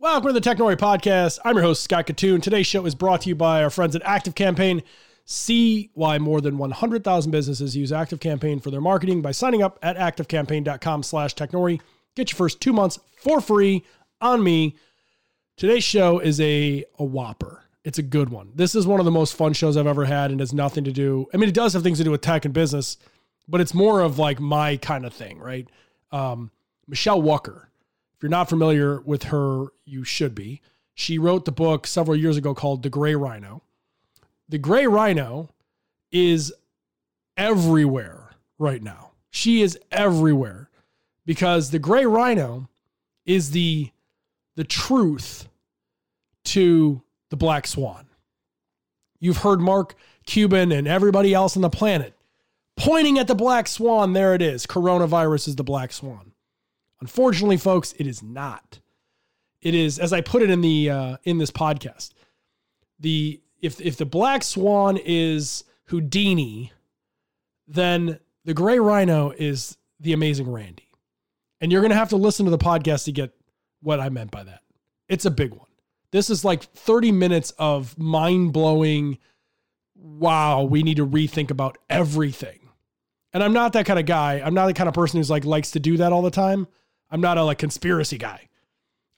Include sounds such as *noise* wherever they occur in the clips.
Welcome to the Technori Podcast. I'm your host, Scott Kitun. Today's show is brought to you by our friends at Active Campaign. See why more than 100,000 businesses use Active Campaign for their marketing by signing up at activecampaign.com slash Technori. Get your first two months for free on me. Today's show is a, a whopper. It's a good one. This is one of the most fun shows I've ever had and has nothing to do. I mean, it does have things to do with tech and business, but it's more of like my kind of thing, right? Um, Michelle Wucker. If you're not familiar with her, you should be. She wrote the book several years ago called The Gray Rhino. The Gray Rhino is everywhere right now. She is everywhere because the Gray Rhino is the the truth to the Black Swan. You've heard Mark Cuban and everybody else on the planet pointing at the Black Swan. There it is. Coronavirus is the Black Swan. Unfortunately, folks, it is not. It is, as I put it in the uh, in this podcast, the if if the Black Swan is Houdini, then the Gray Rhino is the Amazing Randi, and you're gonna have to listen to the podcast to get what I meant by that. It's a big one. This is like 30 minutes of mind blowing. Wow, we need to rethink about everything. And I'm not that kind of guy. I'm not the kind of person who's like likes to do that all the time. I'm not a like conspiracy guy.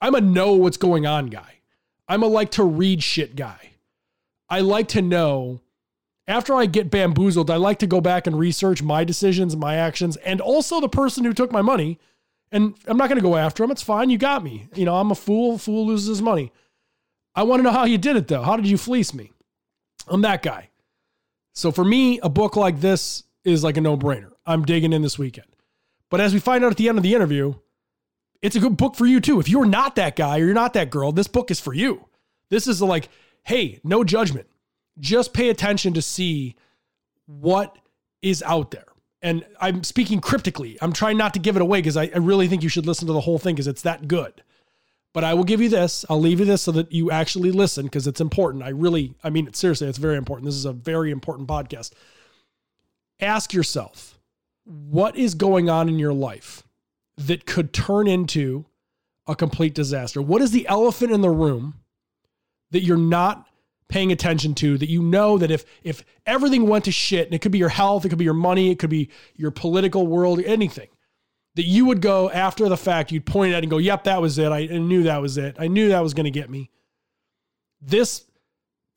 I'm a know what's going on guy. I'm a like to read shit guy. I like to know after I get bamboozled, I like to go back and research my decisions, my actions, and also the person who took my money. And I'm not going to go after him. It's fine. You got me. You know, I'm a fool. Fool loses his money. I want to know how you did it though. How did you fleece me? I'm that guy. So for me, a book like this is like a no brainer. I'm digging in this weekend. But as we find out at the end of the interview, it's a good book for you too. If you're not that guy or you're not that girl, this book is for you. This is like, hey, no judgment. Just pay attention to see what is out there. And I'm speaking cryptically. I'm trying not to give it away because I, I, really think you should listen to the whole thing because it's that good. But I will give you this. I'll leave you this so that you actually listen because it's important. I really, I mean, seriously, it's very important. This is a very important podcast. Ask yourself, what is going on in your life that could turn into a complete disaster? What is the elephant in the room that you're not paying attention to that you know that if if everything went to shit and it could be your health, it could be your money, it could be your political world, anything, that you would go after the fact, you'd point at and go, "Yep, that was it. I knew that was it. I knew that was going to get me." This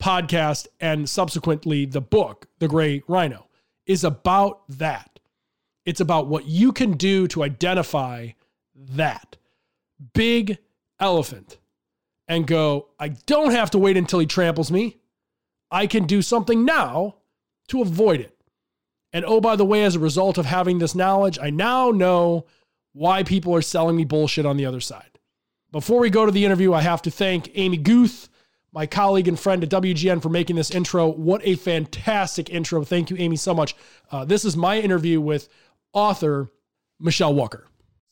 podcast and subsequently the book, The Gray Rhino, is about that. It's about what you can do to identify that big elephant and go, I don't have to wait until he tramples me. I can do something now to avoid it. And oh, by the way, as a result of having this knowledge, I now know why people are selling me bullshit on the other side. Before we go to the interview, I have to thank Amy Guth, my colleague and friend at WGN, for making this intro. What a fantastic intro. Thank you, Amy, so much. Uh, this is my interview with author Michelle Wucker.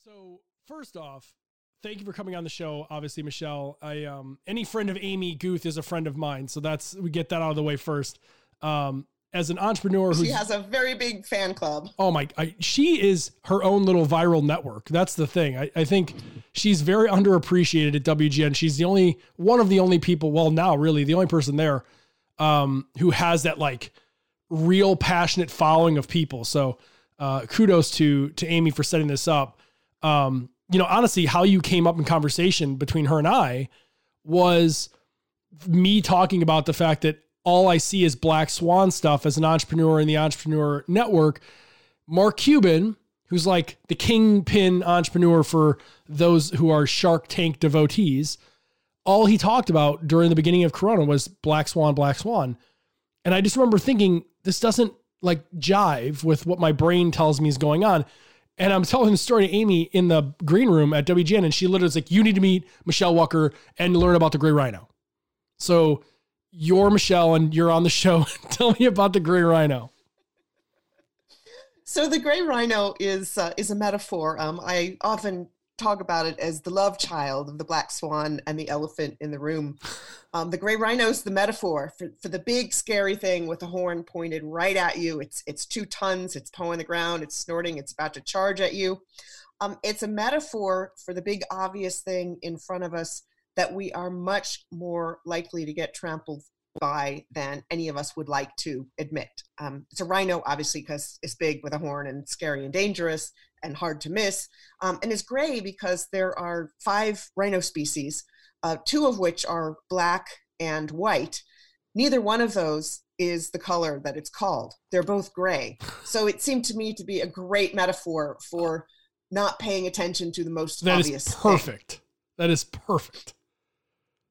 So, first off, thank you for coming on the show. Obviously, Michelle, I um, any friend of Amy Guth is a friend of mine, so that's we get that out of the way first. Um, as an entrepreneur, she has a very big fan club. Oh my, I, she is her own little viral network. That's the thing. I, I think she's very underappreciated at WGN. She's the only one of the only people. Well, now really the only person there um, who has that like real passionate following of people. So uh, kudos to to Amy for setting this up. Um, you know, honestly, how you came up in conversation between her and I was me talking about the fact that all I see is black swan stuff as an entrepreneur in the entrepreneur network. Mark Cuban, who's like the kingpin entrepreneur for those who are Shark Tank devotees, all he talked about during the beginning of Corona was black swan, black swan. And I just remember thinking, this doesn't like jive with what my brain tells me is going on. And I'm telling the story to Amy in the green room at WGN, and she literally was like, You need to meet Michelle Wucker and learn about the Gray Rhino. So you're Michelle and you're on the show. *laughs* Tell me about the Gray Rhino. So the Gray Rhino is uh, is a metaphor. Um, I often talk about it as the love child of the black swan and the elephant in the room. Um, the gray rhino is the metaphor for, for the big scary thing with the horn pointed right at you. It's it's two tons. It's pawing the ground. It's snorting. It's about to charge at you. Um, it's a metaphor for the big obvious thing in front of us that we are much more likely to get trampled by than any of us would like to admit. Um, it's a rhino, obviously, because it's big with a horn and scary and dangerous and hard to miss. Um, and it's gray because there are five rhino species, uh, two of which are black and white. Neither one of those is the color that it's called. They're both gray. *sighs* So it seemed to me to be a great metaphor for not paying attention to the most that obvious. Is perfect. Thing. That is perfect.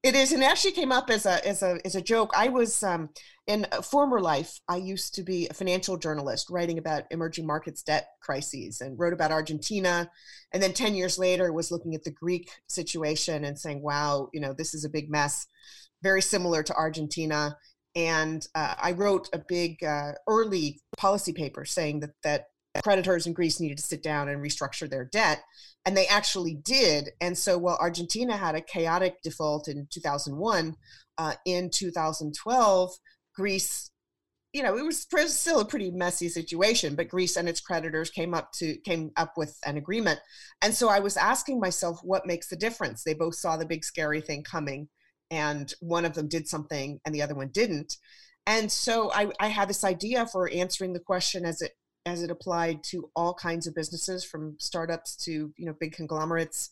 It is, and it actually came up as a as a as a joke. I was um, in a former life. I used to be a financial journalist, writing about emerging markets debt crises, and wrote about Argentina. And then ten years later, was looking at the Greek situation and saying, "Wow, you know, this is a big mess." Very similar to Argentina, and uh, I wrote a big uh, early policy paper saying that that creditors in Greece needed to sit down and restructure their debt. And they actually did. And so while Argentina had a chaotic default in 2001, uh, in 2012, Greece, you know, it was still a pretty messy situation, but Greece and its creditors came up to came up with an agreement. And so I was asking myself, what makes the difference? They both saw the big scary thing coming, and one of them did something and the other one didn't. And so I, I had this idea for answering the question as it as it applied to all kinds of businesses from startups to you know big conglomerates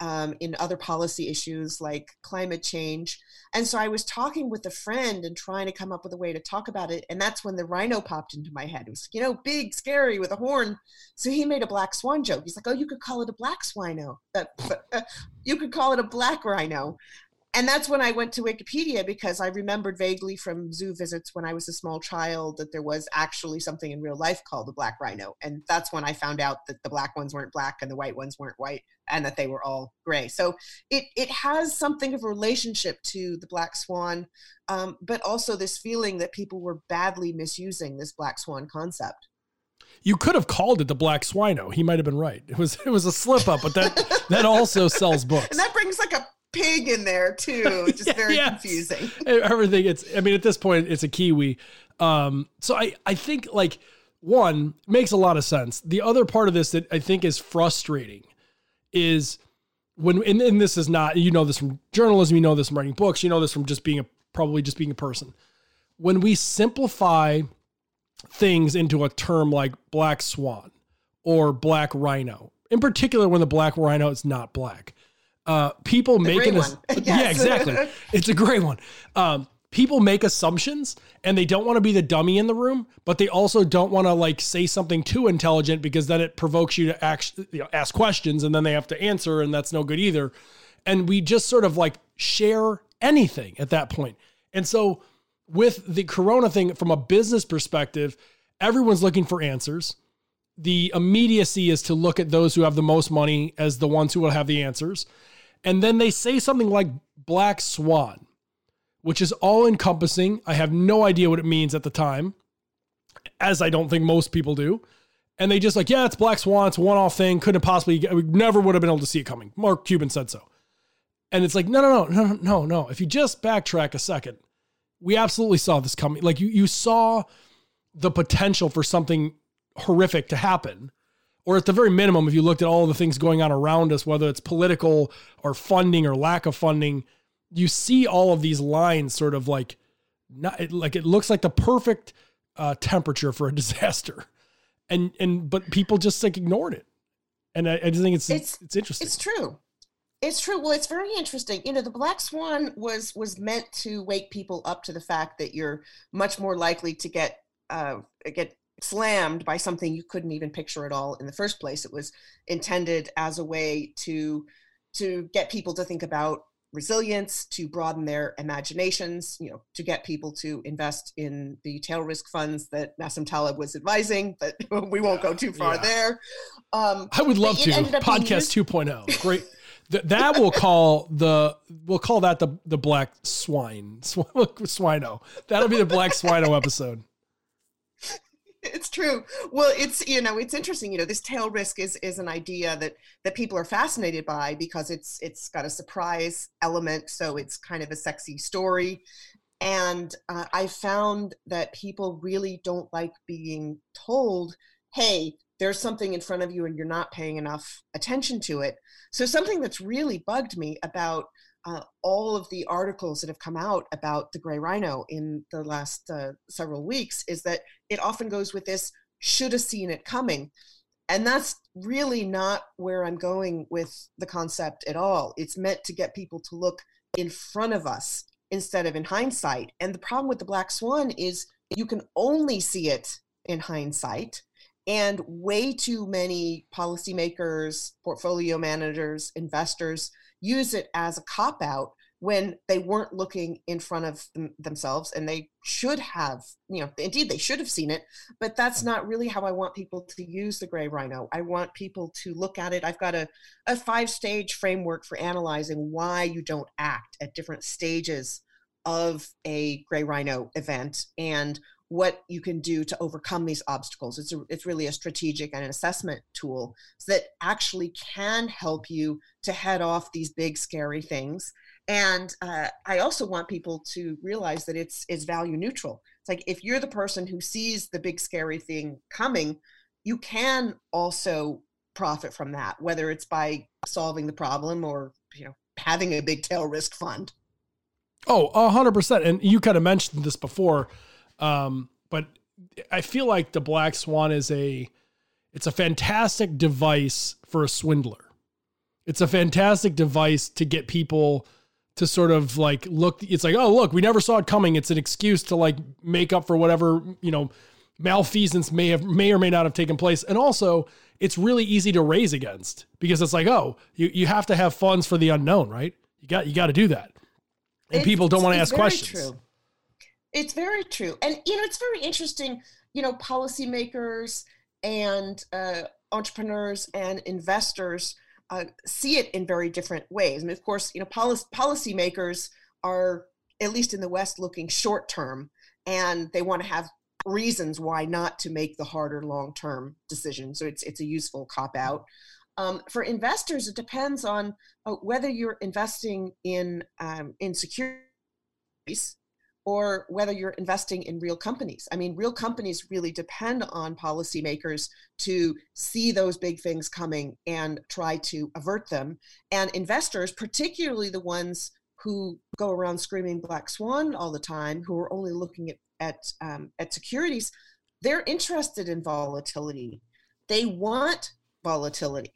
um, in other policy issues like climate change. And so i was talking with a friend and trying to come up with a way to talk about it and that's when the rhino popped into my head. It was you know big scary with a horn. So he made a black swan joke. He's like oh you could call it a black swino uh, *laughs* you could call it a black rhino and that's when I went to Wikipedia because I remembered vaguely from zoo visits when I was a small child that there was actually something in real life called the black rhino. And that's when I found out that the black ones weren't black and the white ones weren't white and that they were all gray. So it, it has something of a relationship to the black swan, um, but also this feeling that people were badly misusing this black swan concept. You could have called it the Black Swino. He might have been right. It was it was a slip up, but that that also sells *laughs* books. And that brings like a pig in there too. *laughs* Just very yes. confusing. *laughs* Everything. It's. I mean, at this point, it's a kiwi. Um. So I. I think like one makes a lot of sense. The other part of this that I think is frustrating is when and, and this is not you know this from journalism. You know this from writing books. You know this from just being a probably just being a person. When we simplify things into a term like black swan or black rhino, in particular when the black rhino is not black uh, people the making a, *laughs* yeah exactly. It's a great one. Um, people make assumptions and they don't want to be the dummy in the room but they also don't want to like say something too intelligent because then it provokes you to ask, you know, ask questions and then they have to answer and that's no good either. And we just sort of like share anything at that point. And so with the corona thing from a business perspective everyone's looking for answers. The immediacy is to look at those who have the most money as the ones who will have the answers and then they say something like black swan, which is all encompassing. I have no idea what it means at the time, as I don't think most people do. And they just like, yeah, it's black swan. It's one off thing. Couldn't possibly, we never would have been able to see it coming. Mark Cuban said so. And it's like, no, no, no, no, no, no. If you just backtrack a second, we absolutely saw this coming. Like you, you saw the potential for something horrific to happen or at the very minimum, if you looked at all the things going on around us, whether it's political or funding or lack of funding, you see all of these lines sort of like, not like it looks like the perfect uh, temperature for a *laughs* disaster, and and but people just like ignored it, and I, I just think it's, it's it's interesting. It's true. It's true. Well, it's very interesting. You know, the black swan was was meant to wake people up to the fact that you're much more likely to get uh, get slammed by something you couldn't even picture at all in the first place. It was intended as a way to to get people to think about resilience, to broaden their imaginations, you know, to get people to invest in the tail risk funds that Nassim Taleb was advising, but *laughs* we won't go too far yeah. there. Um, I would love to. Podcast 2.0. Great. Th- that will call the we'll call that the the black swine *laughs* swino. That'll be the black swino episode it's true. Well it's you know it's interesting you know this tail risk is is an idea that that people are fascinated by because it's it's got a surprise element so it's kind of a sexy story. And uh, i found that people really don't like being told hey there's something in front of you and you're not paying enough attention to it. So something that's really bugged me about uh, all of the articles that have come out about the gray rhino in the last uh, several weeks is that it often goes with this should have seen it coming. And that's really not where I'm going with the concept at all. It's meant to get people to look in front of us instead of in hindsight. And the problem with the black swan is you can only see it in hindsight. And way too many policymakers, portfolio managers, investors use it as a cop out when they weren't looking in front of them, themselves and they should have you know indeed they should have seen it but that's mm. not really how i want people to use the gray rhino i want people to look at it i've got a, a five stage framework for analyzing why you don't act at different stages of a gray rhino event and what you can do to overcome these obstacles. It's, a, it's really a strategic and an assessment tool that actually can help you to head off these big, scary things. And uh, I also want people to realize that it's, it's value neutral. It's like if you're the person who sees the big, scary thing coming, you can also profit from that, whether it's by solving the problem or, you know, having a big tail risk fund. Oh, a hundred percent. And you kind of mentioned this before um, but I feel like the Black Swan is a it's a fantastic device for a swindler. It's a fantastic device to get people to sort of like look it's like oh look we never saw it coming. It's an excuse to like make up for whatever you know malfeasance may have may or may not have taken place. And also it's really easy to raise against because it's like oh you, you have to have funds for the unknown right? You got you got to do that. And it's, people don't want to ask questions. true. It's very true. And, you know, it's very interesting, you know, policymakers and uh, entrepreneurs and investors uh, see it in very different ways. And of course, you know, policy policymakers are, at least in the West, looking short term and they want to have reasons why not to make the harder long term decision. So it's, it's a useful cop out. Um, for investors, it depends on uh, whether you're investing in um, in securities or whether you're investing in real companies. I mean, real companies really depend on policymakers to see those big things coming and try to avert them. And investors, particularly the ones who go around screaming black swan all the time, who are only looking at at, um, at securities, they're interested in volatility. They want volatility.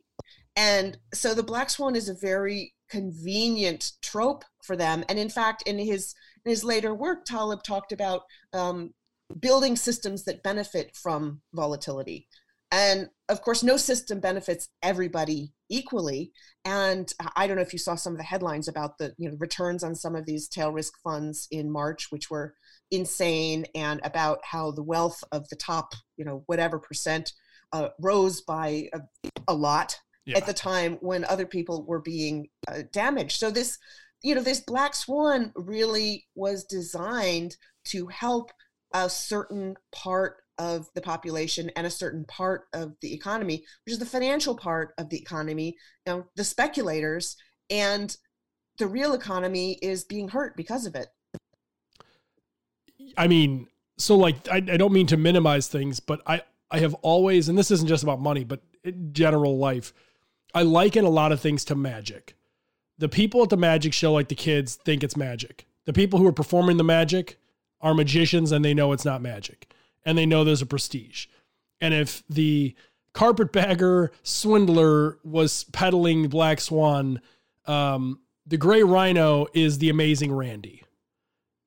And so the black swan is a very convenient trope for them. And in fact, in his in his later work, Taleb talked about um, building systems that benefit from volatility. And of course, no system benefits everybody equally. And I don't know if you saw some of the headlines about the you know returns on some of these tail risk funds in March, which were insane, and about how the wealth of the top you know whatever percent uh, rose by a, a lot yeah. at the time when other people were being uh, damaged. So this you know, this black swan really was designed to help a certain part of the population and a certain part of the economy, which is the financial part of the economy, you know, the speculators, and the real economy is being hurt because of it. I mean, so like I, I don't mean to minimize things, but I I have always, and this isn't just about money, but general life, I liken a lot of things to magic the people at the magic show, like the kids, think it's magic. The people who are performing the magic are magicians and they know it's not magic and they know there's a prestige. And if the carpetbagger swindler was peddling Black Swan, um, the Gray Rhino is the amazing Randi.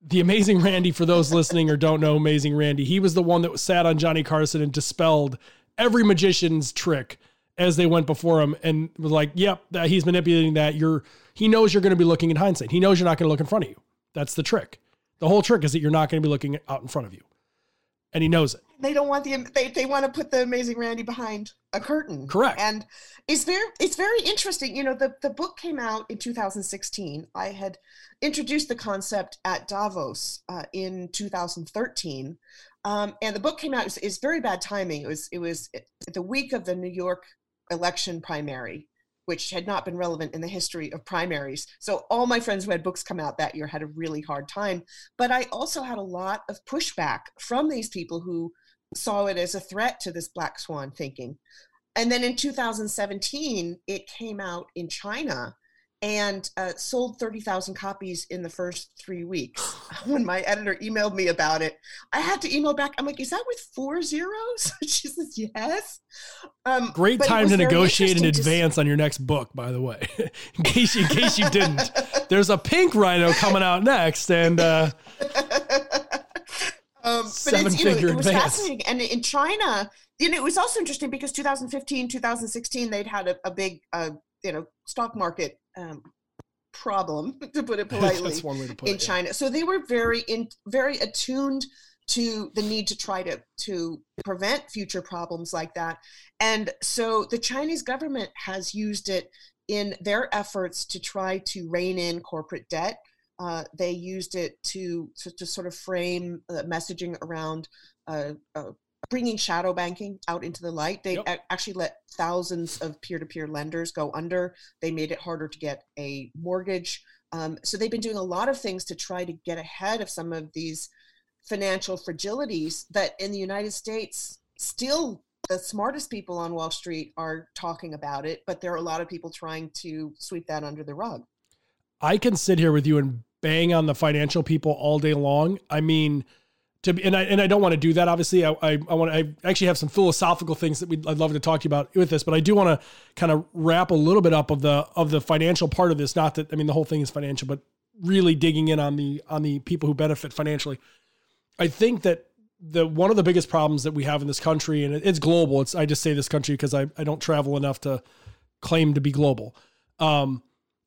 The amazing *laughs* Randi, for those listening or don't know Amazing Randi, he was the one that sat on Johnny Carson and dispelled every magician's trick as they went before him and was like, yep, that he's manipulating that. You're he knows you're going to be looking in hindsight. He knows you're not going to look in front of you. That's the trick. The whole trick is that you're not going to be looking out in front of you. And he knows it. They don't want the they, they want to put the amazing Randi behind a curtain. Correct. And it's very it's very interesting. You know, the, the book came out in 2016. I had introduced the concept at Davos uh, in 2013. Um, and the book came out. It's very bad timing. It was it was the week of the New York election primary, which had not been relevant in the history of primaries. So all my friends who had books come out that year had a really hard time. But I also had a lot of pushback from these people who saw it as a threat to this black swan thinking. And then in 2017, it came out in China. And uh, sold 30,000 copies in the first three weeks. *laughs* when my editor emailed me about it, I had to email back. I'm like, is that with four zeros? *laughs* she says, yes. Um, Great time to negotiate in advance on your next book, by the way, *laughs* in case in case you didn't. There's a pink rhino coming out next, and uh, um, but it's, you know, it was advance. fascinating. And in China, you know, it was also interesting because 2015, 2016, they'd had a, a big, uh, you know, stock market um, problem, *laughs* to put it *laughs* politely, put in it, China. Yeah. So they were very in, very attuned to the need to try to to prevent future problems like that. And so the Chinese government has used it in their efforts to try to rein in corporate debt uh, they used it to, to, to sort of frame uh, messaging around uh, uh, bringing shadow banking out into the light. They yep. actually let thousands of peer-to-peer lenders go under. They made it harder to get a mortgage. Um, so they've been doing a lot of things to try to get ahead of some of these financial fragilities that in the United States still the smartest people on Wall Street are talking about it, but there are a lot of people trying to sweep that under the rug. I can sit here with you and bang on the financial people all day long. I mean, to be, and I and I don't want to do that. Obviously, I I, I want I actually have some philosophical things that we I'd love to talk to you about with this, but I do want to kind of wrap a little bit up of the of the financial part of this. Not that I mean the whole thing is financial, but really digging in on the on the people who benefit financially. I think that the one of the biggest problems that we have in this country, and it's global. It's I just say this country because I I don't travel enough to claim to be global. Um,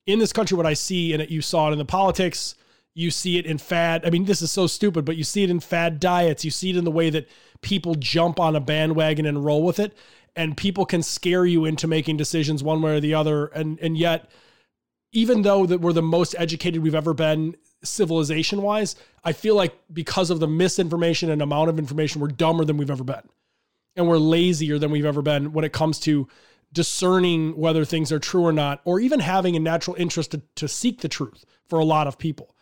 in this country, what I see, and you saw it in the politics, you see it in fad. I mean, this is so stupid, but you see it in fad diets. You see it in the way that people jump on a bandwagon and roll with it, and people can scare you into making decisions one way or the other. And and yet, even though that we're the most educated we've ever been civilization wise, I feel like because of the misinformation and amount of information, we're dumber than we've ever been, and we're lazier than we've ever been when it comes to discerning whether things are true or not, or even having a natural interest to, to seek the truth for a lot of people.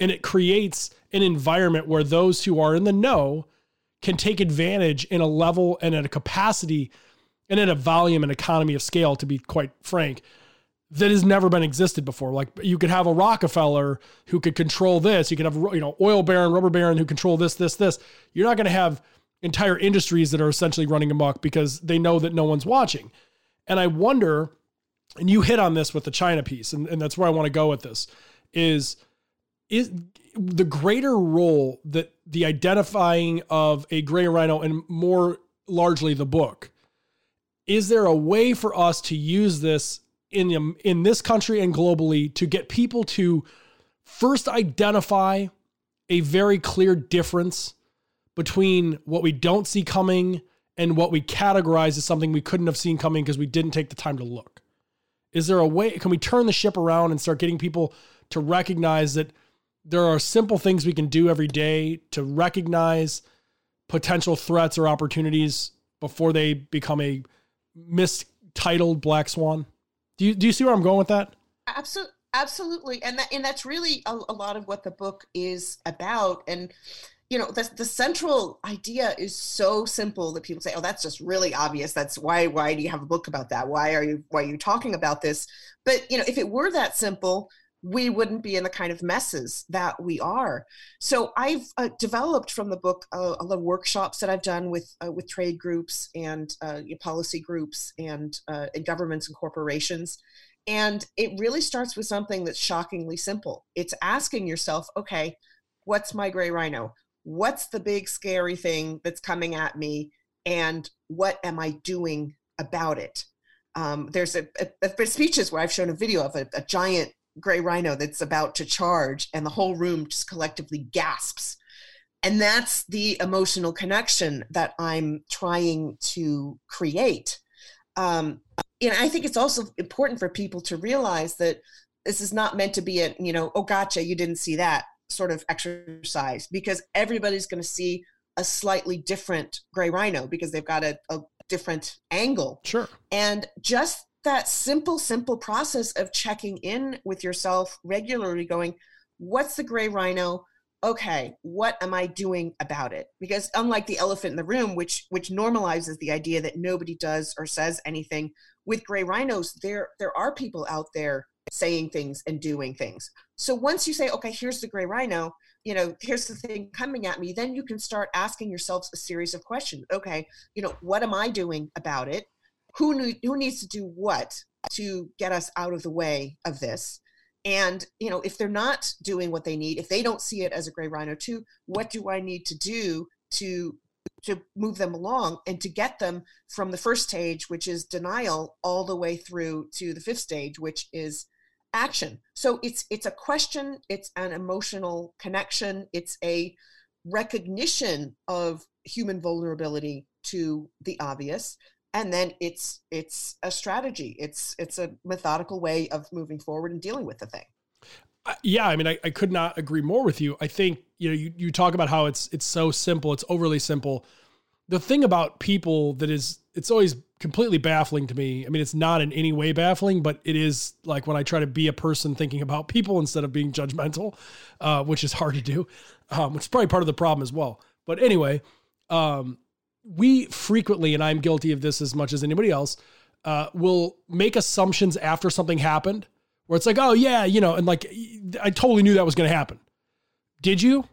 And it creates an environment where those who are in the know can take advantage in a level and at a capacity and at a volume and economy of scale, to be quite frank, that has never been existed before. Like you could have a Rockefeller who could control this. You could have you know oil baron, rubber baron who control this, this, this. You're not going to have entire industries that are essentially running amok because they know that no one's watching. And I wonder, and you hit on this with the China piece, and, and that's where I want to go with this, is is the greater role that the identifying of a gray rhino and more largely the book is there a way for us to use this in in this country and globally to get people to first identify a very clear difference between what we don't see coming and what we categorize as something we couldn't have seen coming because we didn't take the time to look? Is there a way, can we turn the ship around and start getting people to recognize that there are simple things we can do every day to recognize potential threats or opportunities before they become a mistitled black swan? Do you, do you see where I'm going with that? Absolutely. Absolutely. And that, and that's really a, a lot of what the book is about. And, you know the, the central idea is so simple that people say oh that's just really obvious that's why why do you have a book about that why are you why are you talking about this but you know if it were that simple we wouldn't be in the kind of messes that we are. So i've uh, developed from the book uh, a lot of workshops that i've done with uh, with trade groups and uh, policy groups and, uh, and governments and corporations. And it really starts with something that's shockingly simple. It's asking yourself okay what's my gray rhino? What's the big scary thing that's coming at me? And what am I doing about it? Um, there's a, a, a, speeches where I've shown a video of a, a giant gray rhino that's about to charge and the whole room just collectively gasps. And that's the emotional connection that I'm trying to create. Um, and I think it's also important for people to realize that this is not meant to be a, you know, oh, gotcha, you didn't see that sort of exercise because everybody's going to see a slightly different gray rhino because they've got a, a different angle. Sure. And just that simple, simple process of checking in with yourself regularly, going, what's the gray rhino? Okay, what am I doing about it? Because unlike the elephant in the room, which which normalizes the idea that nobody does or says anything, with gray rhinos, there there are people out there saying things and doing things. So once you say, okay, here's the gray rhino, you know, here's the thing coming at me, then you can start asking yourselves a series of questions. Okay, you know, what am I doing about it? Who, who needs to do what to get us out of the way of this? And, you know, if they're not doing what they need, if they don't see it as a gray rhino too, what do I need to do to to move them along and to get them from the first stage, which is denial, all the way through to the fifth stage, which is action. So it's it's a question, it's an emotional connection, it's a recognition of human vulnerability to the obvious and then it's it's a strategy. It's it's a methodical way of moving forward and dealing with the thing. Yeah i mean I, I could not agree more with you. I think you know you, you talk about how it's it's so simple it's overly simple. The thing about people that is it's always completely baffling to me. I mean it's not in any way baffling but it is like when i try to be a person thinking about people instead of being judgmental uh, which is hard to do um, which is probably part of the problem as well. But anyway um, we frequently and i'm guilty of this as much as anybody else uh, will make assumptions after something happened where it's like, oh yeah, you know, and like I totally knew that was going to happen. Did you?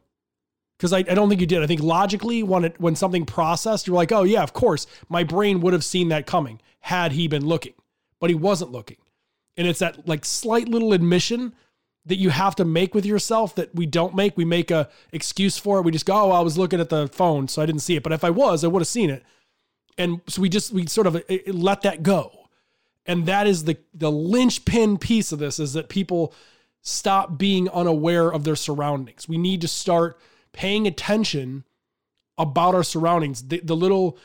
Because I, I don't think you did. I think logically, when it when something processed, you're like, oh yeah, of course, my brain would have seen that coming had he been looking, but he wasn't looking, and it's that like slight little admission that you have to make with yourself that we don't make. We make a excuse for it. We just go, oh, I was looking at the phone, so I didn't see it. But if I was, I would have seen it. And so we just we sort of let that go and that is the the linchpin piece of this is that people stop being unaware of their surroundings we need to start paying attention about our surroundings the, the little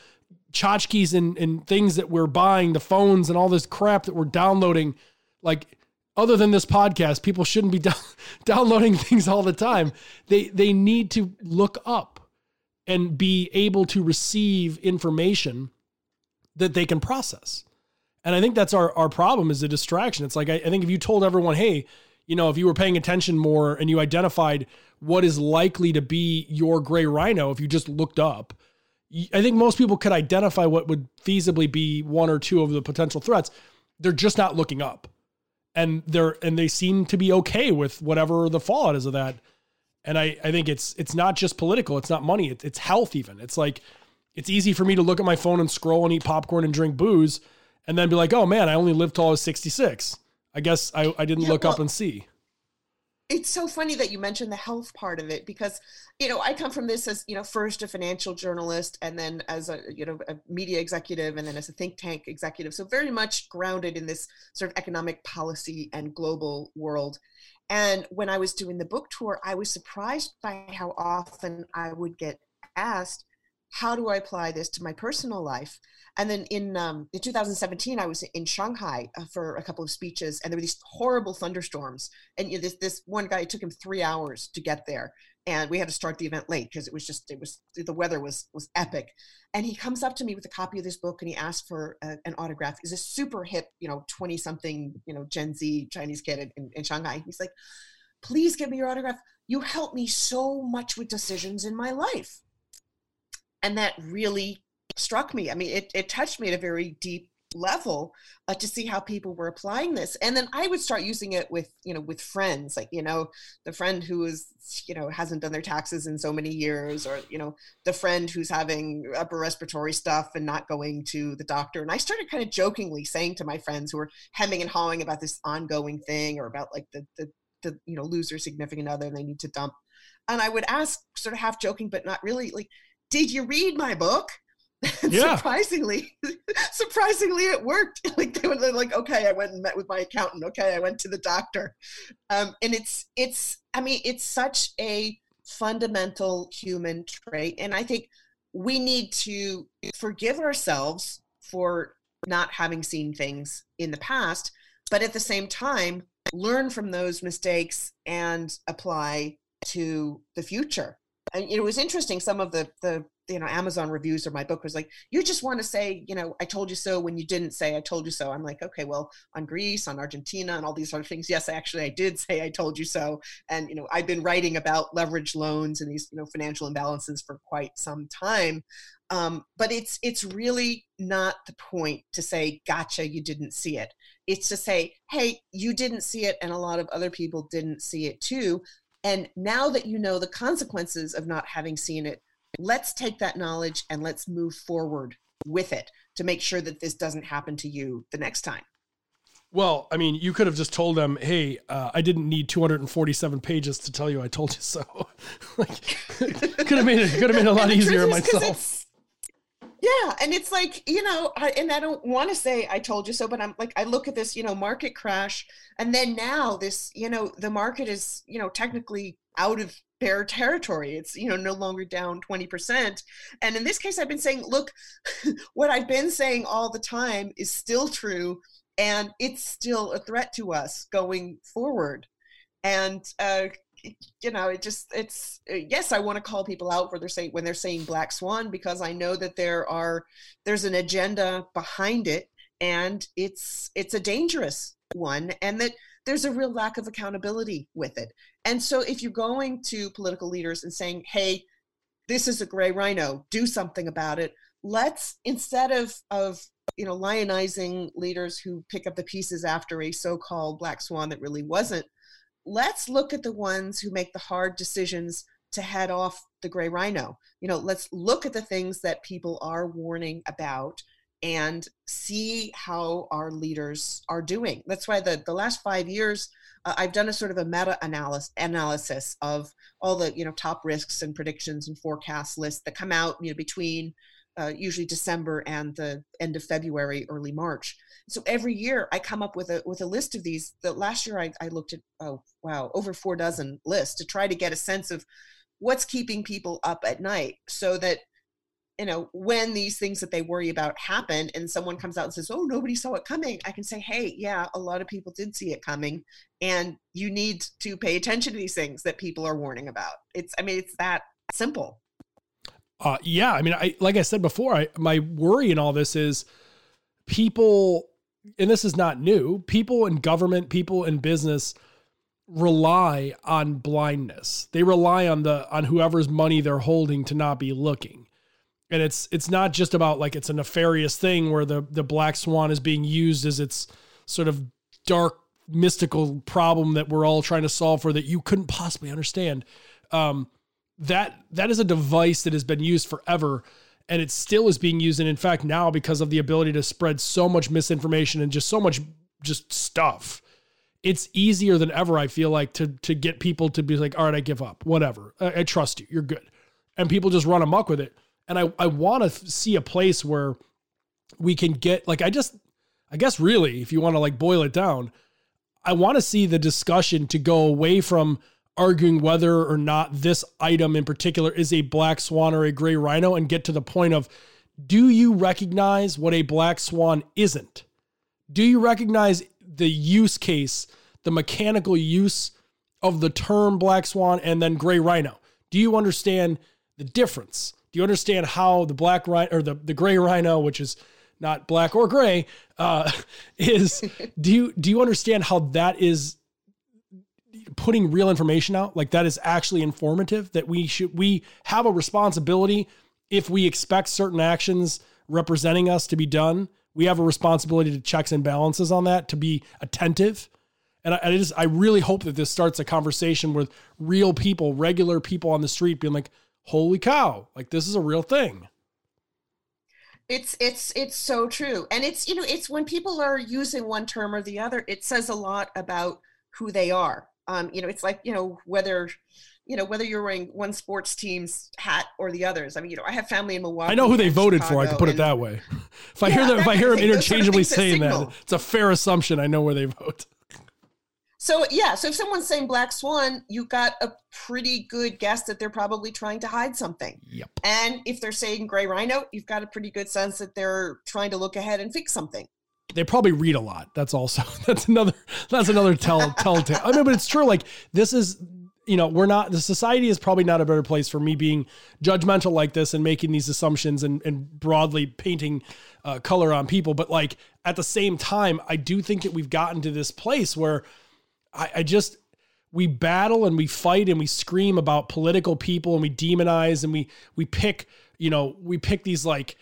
tchotchkes and, and things that we're buying the phones and all this crap that we're downloading like other than this podcast people shouldn't be *laughs* down, downloading things all the time they they need to look up and be able to receive information that they can process and I think that's our, our problem is the distraction. It's like, I, I think if you told everyone, hey, you know, if you were paying attention more and you identified what is likely to be your gray rhino, if you just looked up, I think most people could identify what would feasibly be one or two of the potential threats. They're just not looking up. And they're and they seem to be okay with whatever the fallout is of that. And I, I think it's it's not just political, it's not money, it's, it's health even. It's like it's easy for me to look at my phone and scroll and eat popcorn and drink booze and then be like, oh man, I only lived till I was 66. I guess I, I didn't yeah, look well, up and see. It's so funny that you mentioned the health part of it because, you know, I come from this as, you know, first a financial journalist and then as a, you know, a media executive and then as a think tank executive. So very much grounded in this sort of economic policy and global world. And when I was doing the book tour, I was surprised by how often I would get asked, how do I apply this to my personal life? And then in, um, in 2017, I was in Shanghai uh, for a couple of speeches, and there were these horrible thunderstorms. And you know, this this one guy, it took him three hours to get there, and we had to start the event late because it was just it was the weather was was epic. And he comes up to me with a copy of this book, and he asks for a, an autograph. He's a super hip, you know, 20 something, you know, Gen Z Chinese kid in, in Shanghai. He's like, "Please give me your autograph. You helped me so much with decisions in my life." And that really struck me. I mean, it, it touched me at a very deep level uh, to see how people were applying this. And then i would start using it with you know with friends like you know the friend who is you know hasn't done their taxes in so many years or you know the friend who's having upper respiratory stuff and not going to the doctor. And i started kind of jokingly saying to my friends who were hemming and hawing about this ongoing thing or about like the the, the you know lose their significant other and they need to dump. And i would ask sort of half joking but not really like did you read my book *laughs* yeah. surprisingly, *laughs* surprisingly, it worked. *laughs* Like they were like, okay, I went and met with my accountant. Okay, I went to the doctor, um, and it's it's. I mean, it's such a fundamental human trait, and I think we need to forgive ourselves for not having seen things in the past, but at the same time, learn from those mistakes and apply to the future. And it was interesting. Some of the the you know amazon reviews of my book was like you just want to say you know i told you so when you didn't say i told you so i'm like okay well on greece on argentina and all these other things yes actually i did say i told you so and you know i've been writing about leverage loans and these you know financial imbalances for quite some time um, but it's it's really not the point to say gotcha you didn't see it it's to say, hey, you didn't see it, and a lot of other people didn't see it too. And now that you know the consequences of not having seen it, let's take that knowledge and let's move forward with it to make sure that this doesn't happen to you the next time. Well, I mean, you could have just told them, "Hey, uh, I didn't need 247 pages to tell you I told you so." *laughs* like, *laughs* could have made it could have made it a lot easier myself. Yeah, and it's like you know, I, and I don't want to say I told you so, but I'm like I look at this, you know, market crash, and then now this, you know, the market is, you know, technically out of bear territory. It's you know no longer down 20%. And in this case, I've been saying, look, *laughs* what I've been saying all the time is still true and it's still a threat to us going forward and uh, you know it just it's uh, yes i want to call people out for they're saying when they're saying black swan because i know that there are there's an agenda behind it and it's it's a dangerous one and that there's a real lack of accountability with it. And so if you're going to political leaders and saying hey this is a gray rhino do something about it let's instead of of you know lionizing leaders who pick up the pieces after a so-called black swan that really wasn't let's look at the ones who make the hard decisions to head off the gray rhino. You know let's look at the things that people are warning about and see how our leaders are doing. That's why the, the last five years uh, i've done a sort of a meta analysis analysis of all the you know top risks and predictions and forecast lists that come out you know between uh, usually December and the end of February, early March. So every year I come up with a with a list of these. The last year I, I looked at oh wow over four dozen lists to try to get a sense of what's keeping people up at night, so that you know when these things that they worry about happen and someone comes out and says oh nobody saw it coming i can say hey yeah a lot of people did see it coming and you need to pay attention to these things that people are warning about it's i mean it's that simple uh, yeah, I mean, I like I said before, I my worry in all this is people, and this is not new. People in government, people in business rely on blindness. They rely on the on whoever's money they're holding to not be looking. And it's it's not just about like it's a nefarious thing where the the black swan is being used as its sort of dark mystical problem that we're all trying to solve for that you couldn't possibly understand. Um, that that is a device that has been used forever and it still is being used and in fact now because of the ability to spread so much misinformation and just so much just stuff. It's easier than ever i feel like to to get people to be like all right i give up. Whatever. I, I trust you. You're good. And people just run amok with it. And i i want to see a place where we can get like i just i guess really if you want to like boil it down i want to see the discussion to go away from arguing whether or not this item in particular is a black swan or a gray rhino and get to the point of do you recognize what a black swan isn't? Do you recognize the use case, the mechanical use of the term black swan and then gray rhino? Do you understand the difference? Do you understand how the black rhino or the, the gray rhino, which is not black or gray, uh, *laughs* is do you do you understand how that is putting real information out like that is actually informative that we should we have a responsibility if we expect certain actions representing us to be done. We have a responsibility to checks and balances on that to be attentive. And I, I just i really hope that this starts a conversation with real people regular people on the street being like holy cow like this is a real thing. It's it's it's so true. And it's you know it's when people are using one term or the other it says a lot about who they are um, you know, it's like, you know, whether you know whether you're wearing one sports team's hat or the others. I mean, you know, I have family in Milwaukee. I know who they voted Chicago, for. I can put it that way. *laughs* If I yeah, hear them, if I hear them interchangeably sort of saying that, it's a fair assumption. I know where they vote. So yeah, so if someone's saying black swan, you got a pretty good guess that they're probably trying to hide something. Yep. And if they're saying gray rhino, you've got a pretty good sense that they're trying to look ahead and fix something they probably read a lot. That's also *laughs* that's another that's another tell telltale. I mean, but it's true. Like this is you know we're not the society is probably not a better place for me being judgmental like this and making these assumptions and and broadly painting uh, color on people. But like at the same time, I do think that we've gotten to this place where I, I just we battle and we fight and we scream about political people and we demonize and we we pick you know we pick these like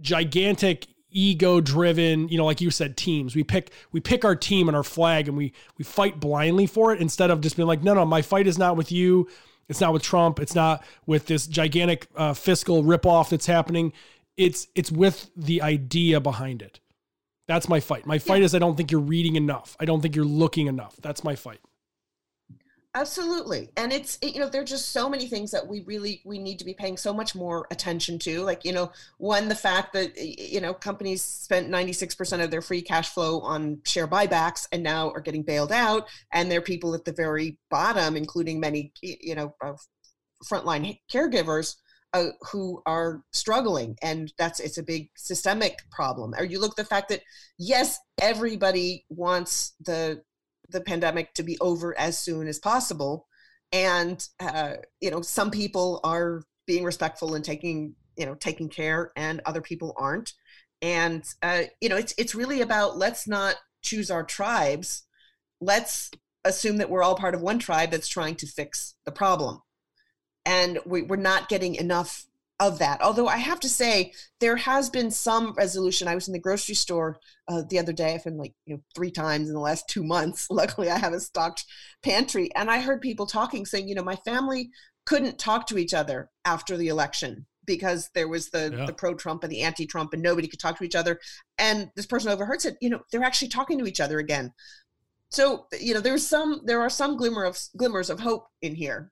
gigantic ego driven you know like you said teams. We pick we pick our team and our flag and we we fight blindly for it instead of just being like no no my fight is not with you. It's not with trump. It's not with this gigantic uh, fiscal ripoff that's happening. It's it's with the idea behind it. That's my fight. My fight yeah. is i don't think you're reading enough. I don't think you're looking enough. That's my fight absolutely. And it's you know there're just so many things that we really we need to be paying so much more attention to like you know one the fact that you know companies spent 96% of their free cash flow on share buybacks and now are getting bailed out and there are people at the very bottom including many you know frontline caregivers uh, who are struggling and that's it's a big systemic problem. Or you look the fact that yes everybody wants the the pandemic to be over as soon as possible. And uh, you know some people are being respectful and taking you know taking care and other people aren't. And uh, you know it's it's really about let's not choose our tribes. Let's assume that we're all part of one tribe that's trying to fix the problem. And we, we're not getting enough of that. Although I have to say, there has been some resolution. I was in the grocery store uh, the other day. I've been like you know three times in the last two months. *laughs* Luckily, I have a stocked pantry, and I heard people talking, saying, you know, my family couldn't talk to each other after the election because there was the yeah. the pro Trump and the anti Trump, and nobody could talk to each other. And this person overheard said, you know, they're actually talking to each other again. So you know, there's some there are some glimmer of glimmers of hope in here.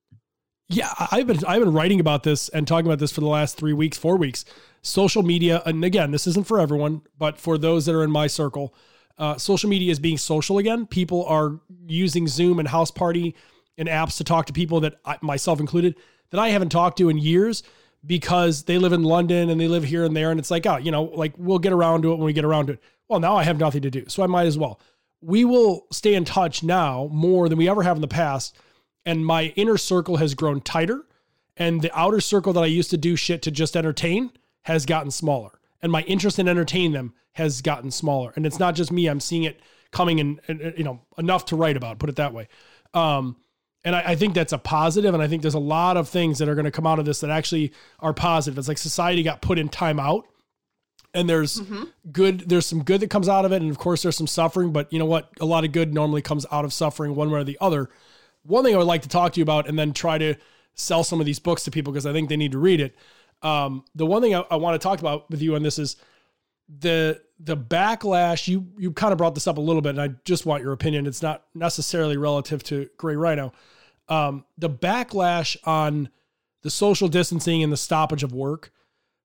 Yeah, I've been I've been writing about this and talking about this for the last three weeks, four weeks. Social media, and again, this isn't for everyone, but for those that are in my circle, uh, social media is being social again. People are using Zoom and Houseparty and apps to talk to people that I, myself included that I haven't talked to in years because they live in London and they live here and there, and it's like, oh, you know, like we'll get around to it when we get around to it. Well, now I have nothing to do, so I might as well. We will stay in touch now more than we ever have in the past and my inner circle has grown tighter and the outer circle that I used to do shit to just entertain has gotten smaller. And my interest in entertaining them has gotten smaller. And it's not just me I'm seeing it coming in you know enough to write about put it that way. Um, and I, I, think that's a positive and I think there's a lot of things that are going to come out of this that actually are positive. It's like society got put in timeout and there's mm-hmm. good there's some good that comes out of it and of course there's some suffering but you know what? A lot of good normally comes out of suffering one way or the other one thing I would like to talk to you about and then try to sell some of these books to people because I think they need to read it. Um, the one thing I, I want to talk about with you on this is the the backlash. You you kind of brought this up a little bit, and I just want your opinion. It's not necessarily relative to Gray Rhino. Um, the backlash on the social distancing and the stoppage of work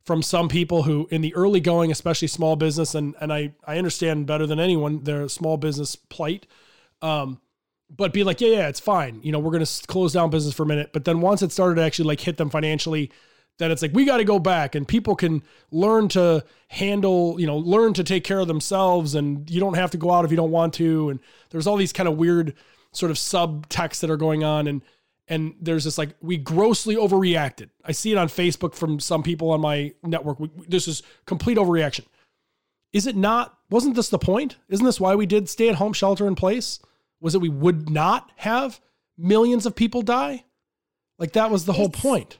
from some people who in the early going, especially small business, and and I I understand better than anyone their small business plight. Um, but be like, yeah, yeah, it's fine. You know, we're going to close down business for a minute. But then once it started to actually like hit them financially, then it's like, we got to go back and people can learn to handle, you know, learn to take care of themselves. And you don't have to go out if you don't want to. And there's all these kind of weird sort of subtexts that are going on. And, and there's this like, we grossly overreacted. I see it on Facebook from some people on my network. We, this is complete overreaction. Is it not? Wasn't this the point? Isn't this why we did stay at home shelter in place? Was that we would not have millions of people die. Like that was the whole it's, point.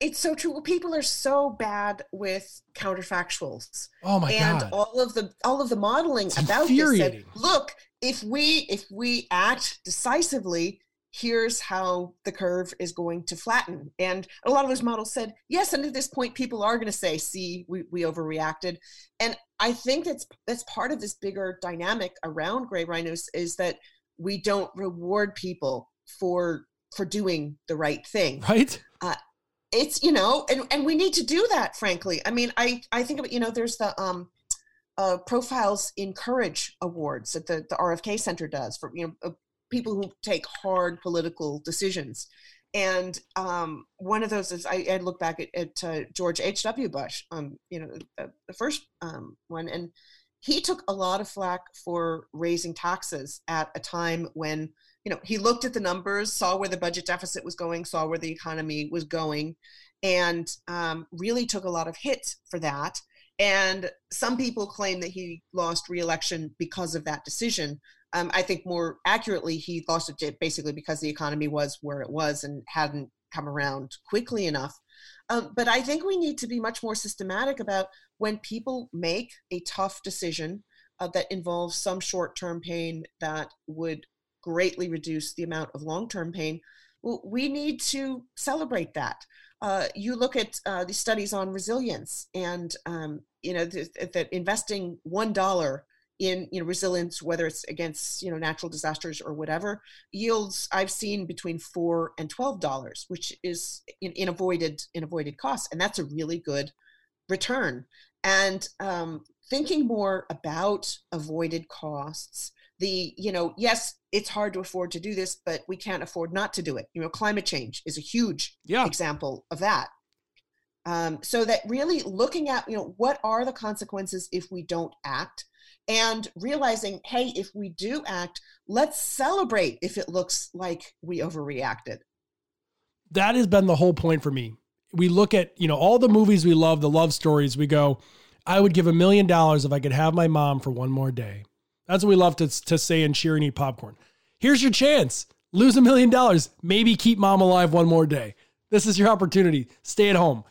It's so true. People are so bad with counterfactuals. Oh my and god! And all of the all of the modeling it's about this said, look, if we if we act decisively, here's how the curve is going to flatten. And a lot of those models said, yes, and at this point, people are going to say, see, we, we overreacted. And I think that's that's part of this bigger dynamic around gray rhinos is that we don't reward people for for doing the right thing right uh, it's you know and and we need to do that frankly i mean i i think of you know there's the um uh, profiles in courage awards that the, the rfk center does for you know uh, people who take hard political decisions and um, one of those is I, I look back at, at uh, George H. W. Bush, um, you know, the, the first um, one, and he took a lot of flack for raising taxes at a time when you know he looked at the numbers saw where the budget deficit was going saw where the economy was going and um, really took a lot of hits for that and some people claim that he lost reelection because of that decision um, i think more accurately he lost it basically because the economy was where it was and hadn't come around quickly enough. Um, but I think we need to be much more systematic about when people make a tough decision uh, that involves some short term pain that would greatly reduce the amount of long term pain. We need to celebrate that. Uh, you look at uh, the studies on resilience, and um, you know that investing one dollar in you know resilience whether it's against you know natural disasters or whatever yields i've seen between four and twelve dollars which is in, in, avoided in avoided costs and that's a really good return. And um, thinking more about avoided costs the you know yes it's hard to afford to do this but we can't afford not to do it. You know climate change is a huge yeah. example of that. Um, so that really looking at you know what are the consequences if we don't act and realizing, hey, if we do act, let's celebrate if it looks like we overreacted. That has been the whole point for me. We look at, you know, all the movies we love, the love stories, we go, I would give a million dollars if I could have my mom for one more day. That's what we love to, to say and cheer and eat popcorn. Here's your chance. Lose a million dollars. Maybe keep mom alive one more day. This is your opportunity. Stay at home.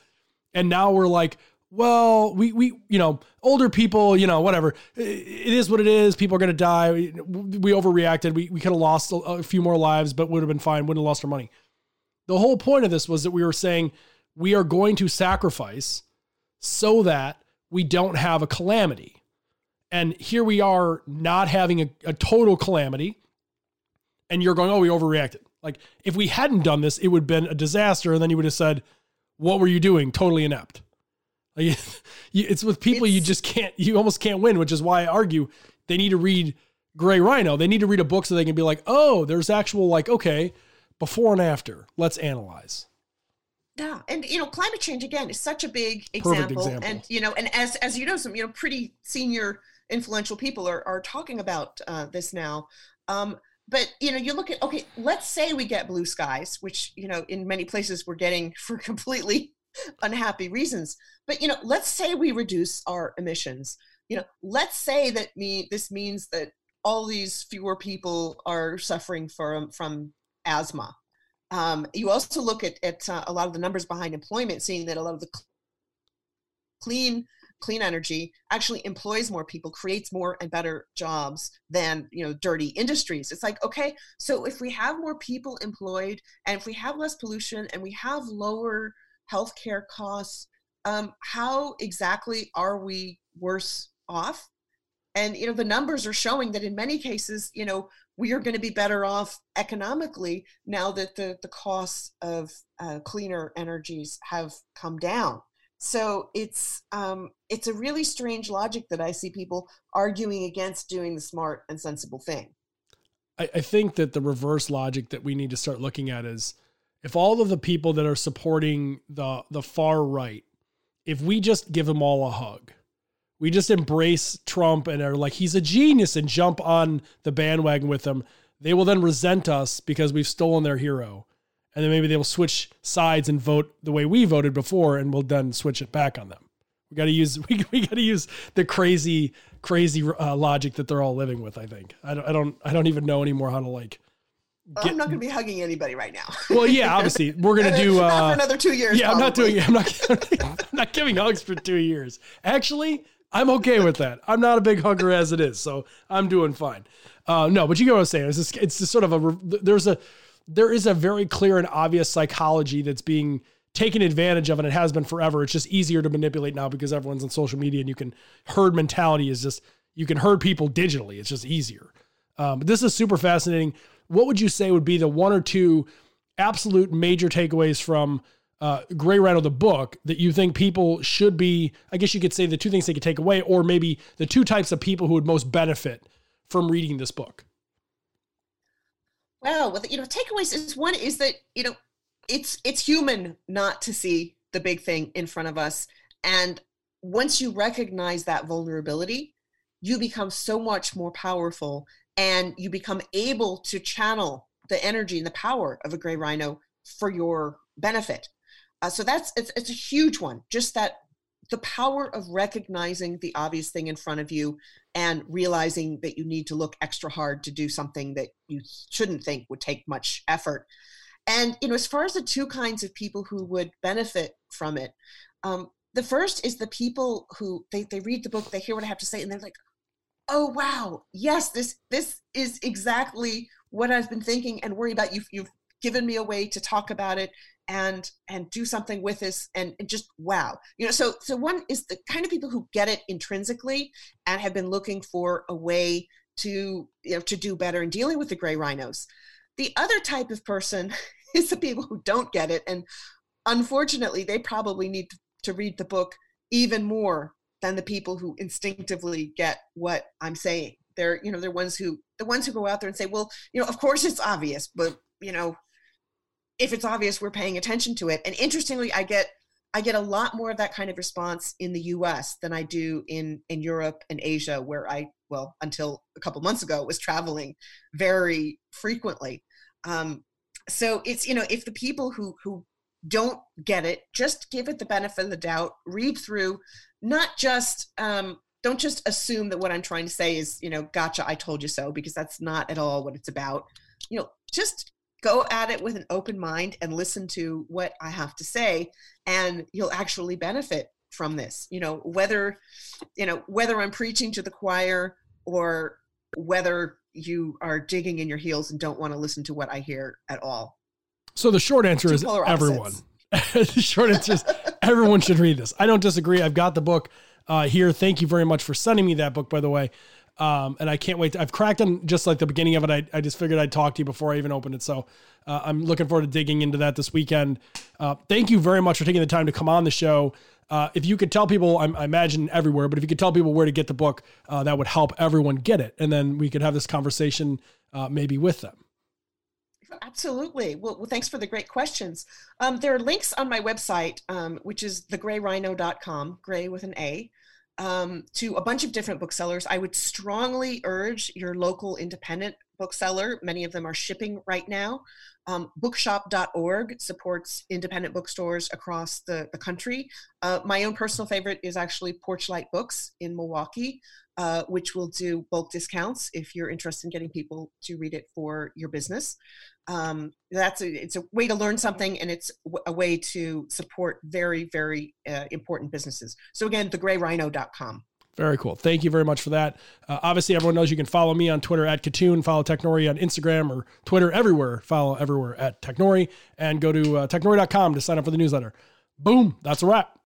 And now we're like, well, we we you know older people, you know whatever. It is what it is. People are going to die. We, we, overreacted. We we could have lost a, a few more lives, but would have been fine. Wouldn't have lost our money. The whole point of this was that we were saying we are going to sacrifice so that we don't have a calamity. And here we are not having a, a total calamity. And you're going, oh, we overreacted. Like if we hadn't done this, it would have been a disaster. And then you would have said, what were you doing? Totally inept. Like, *laughs* it's with people it's, you just can't, you almost can't win, which is why I argue they need to read Gray Rhino. They need to read a book so they can be like, oh, there's actual, like, okay, before and after. Let's analyze. Yeah, and you know, climate change again is such a big example, example. and you know, and as as you know, some you know pretty senior influential people are are talking about uh, this now. Um, but you know, you look at okay, let's say we get blue skies, which you know, in many places we're getting *laughs* for completely unhappy reasons. But you know, let's say we reduce our emissions. You know, let's say that me this means that all these fewer people are suffering from from asthma. Um, you also look at, at uh, a lot of the numbers behind employment, seeing that a lot of the clean clean energy actually employs more people creates more and better jobs than you know dirty industries it's like okay so if we have more people employed and if we have less pollution and we have lower healthcare costs. Um, how exactly are we worse off? And you know the numbers are showing that in many cases, you know, we are going to be better off economically now that the the costs of uh, cleaner energies have come down. So it's um, it's a really strange logic that I see people arguing against doing the smart and sensible thing. I, I think that the reverse logic that we need to start looking at is if all of the people that are supporting the the far right, if we just give them all a hug, we just embrace Trump and are like he's a genius and jump on the bandwagon with him, they will then resent us because we've stolen their hero. And then maybe they will switch sides and vote the way we voted before, and we'll then switch it back on them. We got to use *laughs* we, we got to use the crazy crazy uh, logic that they're all living with. I think I don't I don't I don't even know anymore how to like Get, I'm not going to be hugging anybody right now. *laughs* well, yeah, obviously we're going *laughs* to do uh, another two years. Yeah, probably. I'm not doing. I'm not. I'm not giving hugs for two years. Actually, I'm okay with that. I'm not a big hugger as it is, so I'm doing fine. Uh, no, but you get what I'm saying. It's just, it's just sort of a there's a there is a very clear and obvious psychology that's being taken advantage of, and it has been forever. It's just easier to manipulate now because everyone's on social media, and you can herd mentality is just you can herd people digitally. It's just easier. Um, but this is super fascinating what would you say would be the one or two absolute major takeaways from uh, Gray Rhino, the book, that you think people should be? I guess you could say the two things they could take away, or maybe the two types of people who would most benefit from reading this book. Well, with you know, takeaways is one is that you know it's it's human not to see the big thing in front of us, and once you recognize that vulnerability, you become so much more powerful and you become able to channel the energy and the power of a gray rhino for your benefit. Uh, so that's it's, it's a huge one. Just that the power of recognizing the obvious thing in front of you and realizing that you need to look extra hard to do something that you shouldn't think would take much effort. And you know, as far as the two kinds of people who would benefit from it, um, the first is the people who they, they read the book, they hear what I have to say, and they're like, "Oh wow, yes, this this is exactly what I've been thinking and worried about. You've you've given me a way to talk about it and and do something with this and, and, just wow. You know so so one is the kind of people who get it intrinsically and have been looking for a way to you know to do better in dealing with the gray rhinos. The other type of person *laughs* is the people who don't get it and unfortunately they probably need to read the book even more than the people who instinctively get what i'm saying. They're you know they're ones who the ones who go out there and say well you know of course it's obvious but you know if it's obvious we're paying attention to it. And interestingly i get i get a lot more of that kind of response in the us than i do in in europe and asia where i well until a couple months ago was traveling very frequently. Um, so it's you know if the people who who don't get it just give it the benefit of the doubt read through not just um, don't just assume that what i'm trying to say is you know gotcha i told you so because that's not at all what it's about you know just go at it with an open mind and listen to what I have to say, and you'll actually benefit from this. You know, whether you know whether I'm preaching to the choir or whether you are digging in your heels and don't want to listen to what I hear at all. So the short answer is everyone. *laughs* the short answer is everyone should read this. I don't disagree. I've got the book uh, here. Thank you very much for sending me that book, by the way. Um, and I can't wait. To, I've cracked them just like the beginning of it. I, I just figured I'd talk to you before I even opened it. So uh, I'm looking forward to digging into that this weekend. Uh, thank you very much for taking the time to come on the show. Uh, if you could tell people, I, I, imagine everywhere, but if you could tell people where to get the book, uh, that would help everyone get it. And then we could have this conversation uh, maybe with them. Absolutely. Well, well, thanks for the great questions. Um, there are links on my website, um, which is thegrayrhino.com, gray with an A um, to a bunch of different booksellers. I would strongly urge your local independent bookseller. Many of them are shipping right now. Um, bookshop.org supports independent bookstores across the, the country. Uh, my own personal favorite is actually Porchlight Books in Milwaukee, uh, which will do bulk discounts if you're interested in getting people to read it for your business. Um, that's a, it's a way to learn something and it's a way to support very very uh, important businesses. So again thegrayrhino.com very cool. Thank you very much for that. Uh, obviously, everyone knows you can follow me on Twitter at Kitun, follow Technori on Instagram or Twitter everywhere. Follow everywhere at Technori and go to uh, technori.com to sign up for the newsletter. Boom, that's a wrap.